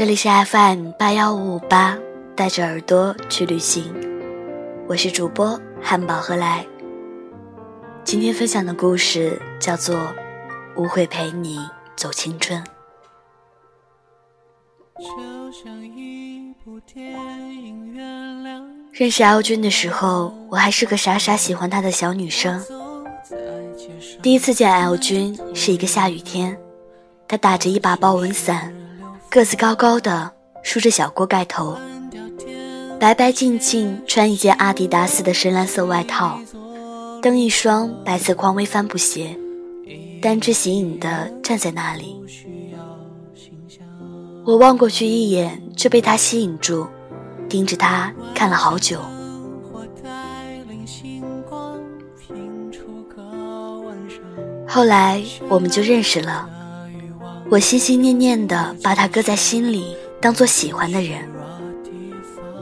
这里是 FM 八幺五五八，带着耳朵去旅行。我是主播汉堡何来。今天分享的故事叫做《无悔陪你走青春》。认识 L 君的时候，我还是个傻傻喜欢他的小女生。第一次见 L 君是一个下雨天，他打着一把豹纹伞。个子高高的，梳着小锅盖头，白白净净，穿一件阿迪达斯的深蓝色外套，蹬一双白色匡威帆布鞋，单只形影的站在那里。我望过去一眼，就被他吸引住，盯着他看了好久。后来我们就认识了。我心心念念的把他搁在心里，当做喜欢的人。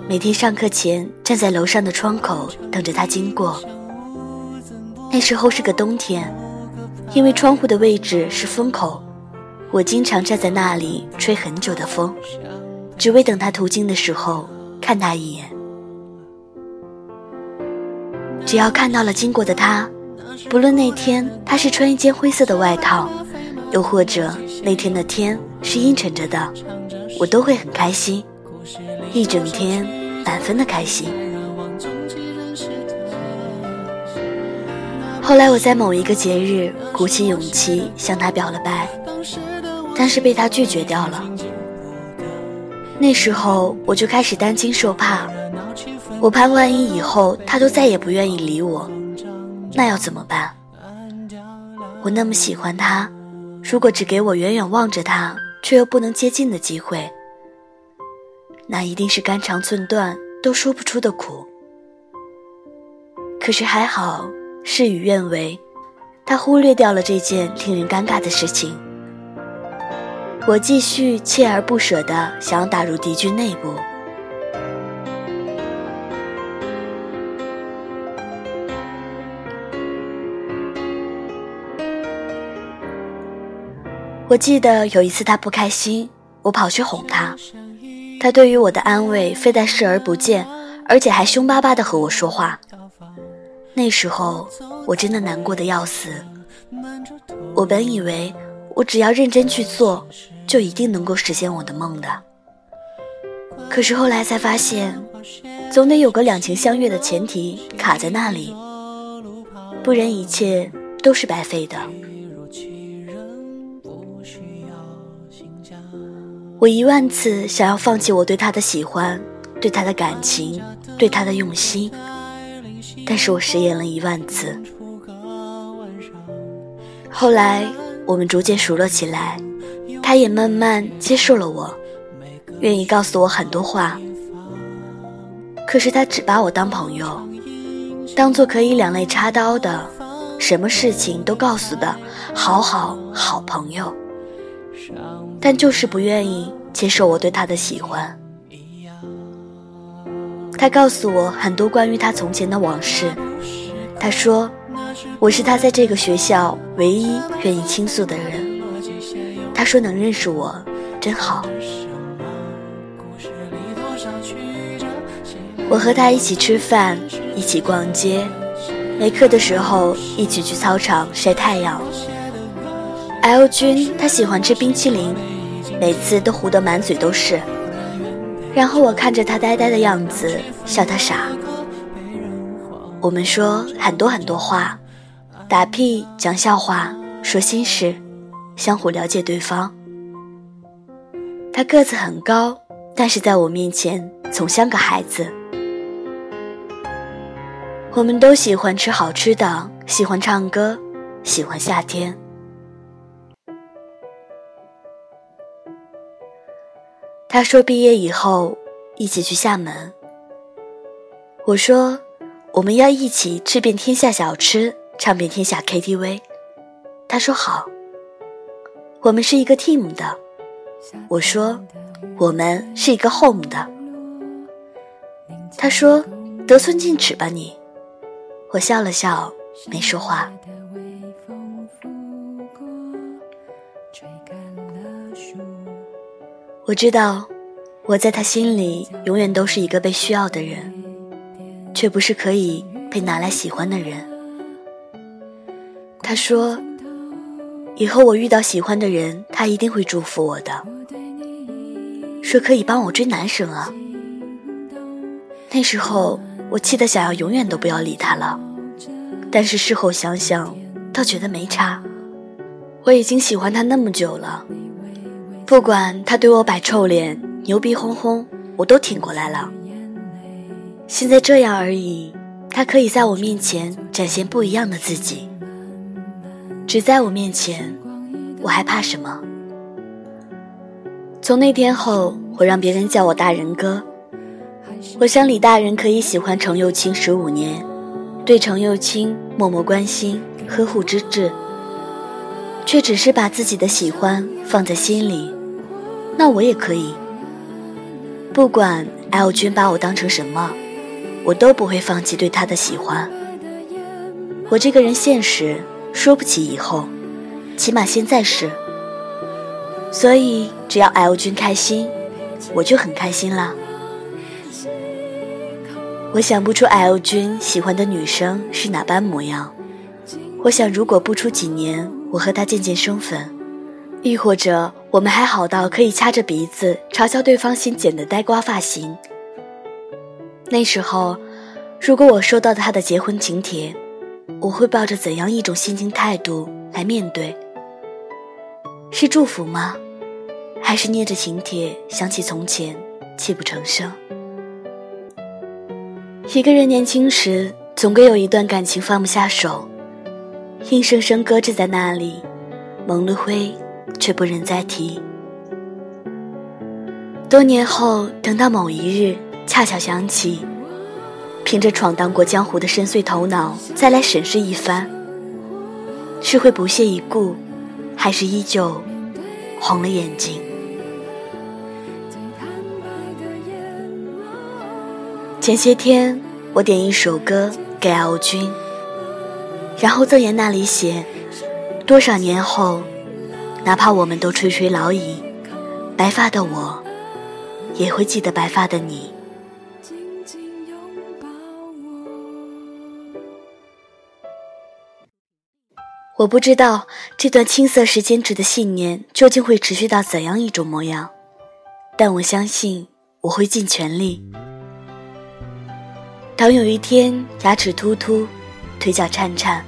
每天上课前站在楼上的窗口等着他经过。那时候是个冬天，因为窗户的位置是风口，我经常站在那里吹很久的风，只为等他途经的时候看他一眼。只要看到了经过的他，不论那天他是穿一件灰色的外套。又或者那天的天是阴沉着的，我都会很开心，一整天满分的开心。后来我在某一个节日鼓起勇气向他表了白，但是被他拒绝掉了。那时候我就开始担惊受怕，我怕万一以后他都再也不愿意理我，那要怎么办？我那么喜欢他。如果只给我远远望着他，却又不能接近的机会，那一定是肝肠寸断都说不出的苦。可是还好，事与愿违，他忽略掉了这件令人尴尬的事情。我继续锲而不舍地想打入敌军内部。我记得有一次他不开心，我跑去哄他，他对于我的安慰非但视而不见，而且还凶巴巴地和我说话。那时候我真的难过的要死。我本以为我只要认真去做，就一定能够实现我的梦的。可是后来才发现，总得有个两情相悦的前提卡在那里，不然一切都是白费的。我一万次想要放弃我对他的喜欢，对他的感情，对他的用心，但是我食言了一万次。后来我们逐渐熟络起来，他也慢慢接受了我，愿意告诉我很多话。可是他只把我当朋友，当做可以两肋插刀的，什么事情都告诉的好好好朋友。但就是不愿意接受我对他的喜欢。他告诉我很多关于他从前的往事。他说，我是他在这个学校唯一愿意倾诉的人。他说能认识我，真好。我和他一起吃饭，一起逛街，没课的时候一起去操场晒太阳。L 君他喜欢吃冰淇淋，每次都糊得满嘴都是。然后我看着他呆呆的样子，笑他傻。我们说很多很多话，打屁、讲笑话、说心事，相互了解对方。他个子很高，但是在我面前总像个孩子。我们都喜欢吃好吃的，喜欢唱歌，喜欢夏天。他说：“毕业以后一起去厦门。”我说：“我们要一起吃遍天下小吃，唱遍天下 KTV。”他说：“好。”我们是一个 team 的。我说：“我们是一个 home 的。”他说：“得寸进尺吧你。”我笑了笑，没说话。我知道，我在他心里永远都是一个被需要的人，却不是可以被拿来喜欢的人。他说，以后我遇到喜欢的人，他一定会祝福我的，说可以帮我追男生啊。那时候我气得想要永远都不要理他了，但是事后想想，倒觉得没差。我已经喜欢他那么久了。不管他对我摆臭脸、牛逼哄哄，我都挺过来了。现在这样而已，他可以在我面前展现不一样的自己。只在我面前，我还怕什么？从那天后，我让别人叫我大人哥。我想李大人可以喜欢程又青十五年，对程又青默默关心、呵护之至，却只是把自己的喜欢放在心里。那我也可以，不管 L 君把我当成什么，我都不会放弃对他的喜欢。我这个人现实，说不起以后，起码现在是。所以只要 L 君开心，我就很开心啦。我想不出 L 君喜欢的女生是哪般模样。我想如果不出几年，我和他渐渐生分。亦或者，我们还好到可以掐着鼻子嘲笑对方新剪的呆瓜发型。那时候，如果我收到他的结婚请帖，我会抱着怎样一种心情态度来面对？是祝福吗？还是捏着请帖想起从前，泣不成声？一个人年轻时，总归有一段感情放不下手，硬生生搁置在那里，蒙了灰。却不忍再提。多年后，等到某一日恰巧想起，凭着闯荡过江湖的深邃头脑再来审视一番，是会不屑一顾，还是依旧红了眼睛？前些天我点一首歌给敖君，然后赠言那里写：多少年后。哪怕我们都垂垂老矣，白发的我也会记得白发的你。我不知道这段青涩时间值的信念究竟会持续到怎样一种模样，但我相信我会尽全力。当有一天牙齿突突、腿脚颤颤，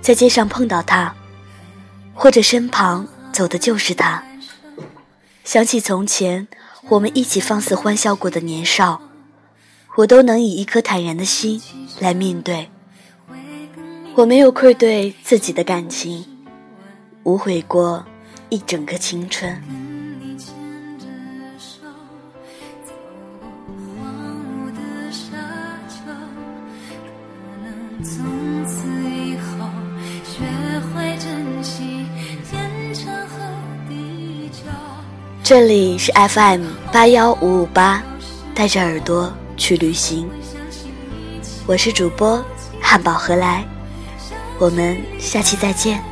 在街上碰到他，或者身旁。走的就是他。想起从前我们一起放肆欢笑过的年少，我都能以一颗坦然的心来面对。我没有愧对自己的感情，无悔过一整个青春。从这里是 FM 八幺五五八，带着耳朵去旅行。我是主播汉堡何来，我们下期再见。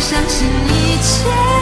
相信一切。